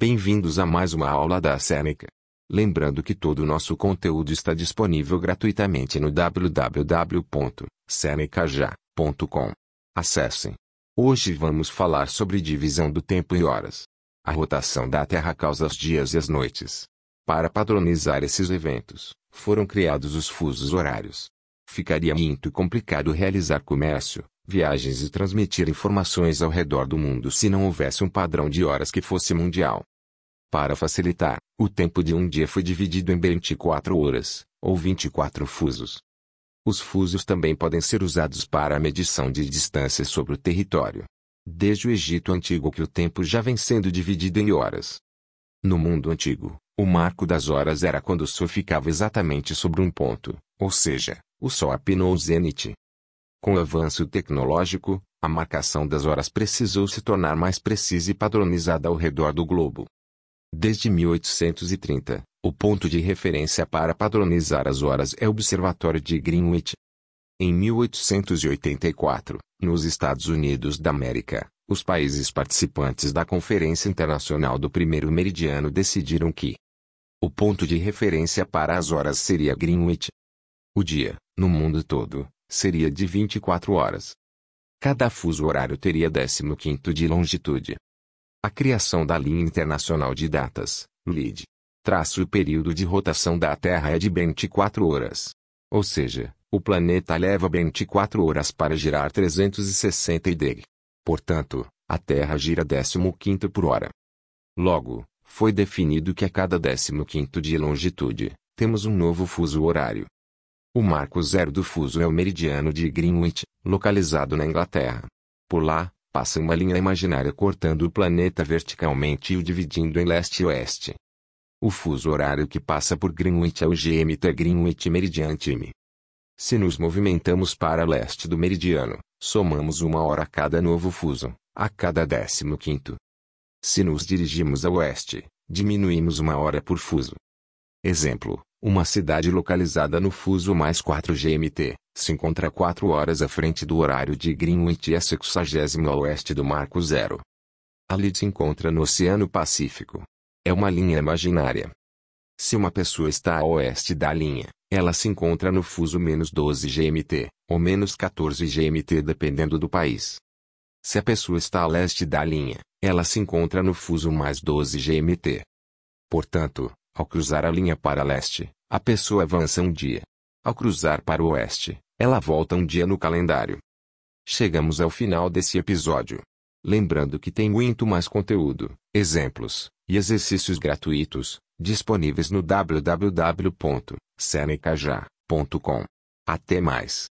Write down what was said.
Bem-vindos a mais uma aula da Seneca. Lembrando que todo o nosso conteúdo está disponível gratuitamente no www.senecaja.com. Acessem. Hoje vamos falar sobre divisão do tempo em horas. A rotação da Terra causa os dias e as noites. Para padronizar esses eventos, foram criados os fusos horários. Ficaria muito complicado realizar comércio, viagens e transmitir informações ao redor do mundo se não houvesse um padrão de horas que fosse mundial. Para facilitar, o tempo de um dia foi dividido em 24 horas, ou 24 fusos. Os fusos também podem ser usados para a medição de distâncias sobre o território. Desde o Egito Antigo que o tempo já vem sendo dividido em horas. No mundo antigo, o marco das horas era quando o Sol ficava exatamente sobre um ponto, ou seja, o Sol apinou o zênite. Com o avanço tecnológico, a marcação das horas precisou se tornar mais precisa e padronizada ao redor do globo. Desde 1830, o ponto de referência para padronizar as horas é o Observatório de Greenwich. Em 1884, nos Estados Unidos da América, os países participantes da Conferência Internacional do Primeiro Meridiano decidiram que o ponto de referência para as horas seria Greenwich. O dia, no mundo todo, seria de 24 horas. Cada fuso horário teria 15 de longitude. A criação da linha internacional de datas, LID, traço o período de rotação da Terra é de 24 horas. Ou seja, o planeta leva 24 horas para girar 360 d. Portanto, a Terra gira 15 por hora. Logo, foi definido que a cada 15 de longitude, temos um novo fuso horário. O marco zero do fuso é o meridiano de Greenwich, localizado na Inglaterra. Por lá, passa uma linha imaginária cortando o planeta verticalmente e o dividindo em leste e oeste. O fuso horário que passa por Greenwich é o GMT Greenwich Meridian Time. Se nos movimentamos para leste do meridiano, somamos uma hora a cada novo fuso, a cada décimo quinto. Se nos dirigimos a oeste, diminuímos uma hora por fuso. Exemplo, uma cidade localizada no fuso mais 4 GMT, se encontra 4 horas à frente do horário de Greenwich e a 60 a oeste do Marco Zero. Ali se encontra no Oceano Pacífico. É uma linha imaginária. Se uma pessoa está a oeste da linha, ela se encontra no fuso menos 12 GMT, ou menos 14 GMT dependendo do país. Se a pessoa está a leste da linha, ela se encontra no fuso mais 12 GMT. Portanto, ao cruzar a linha para leste, a pessoa avança um dia. Ao cruzar para o oeste, ela volta um dia no calendário. Chegamos ao final desse episódio. Lembrando que tem muito mais conteúdo, exemplos e exercícios gratuitos disponíveis no www.senecaja.com. Até mais.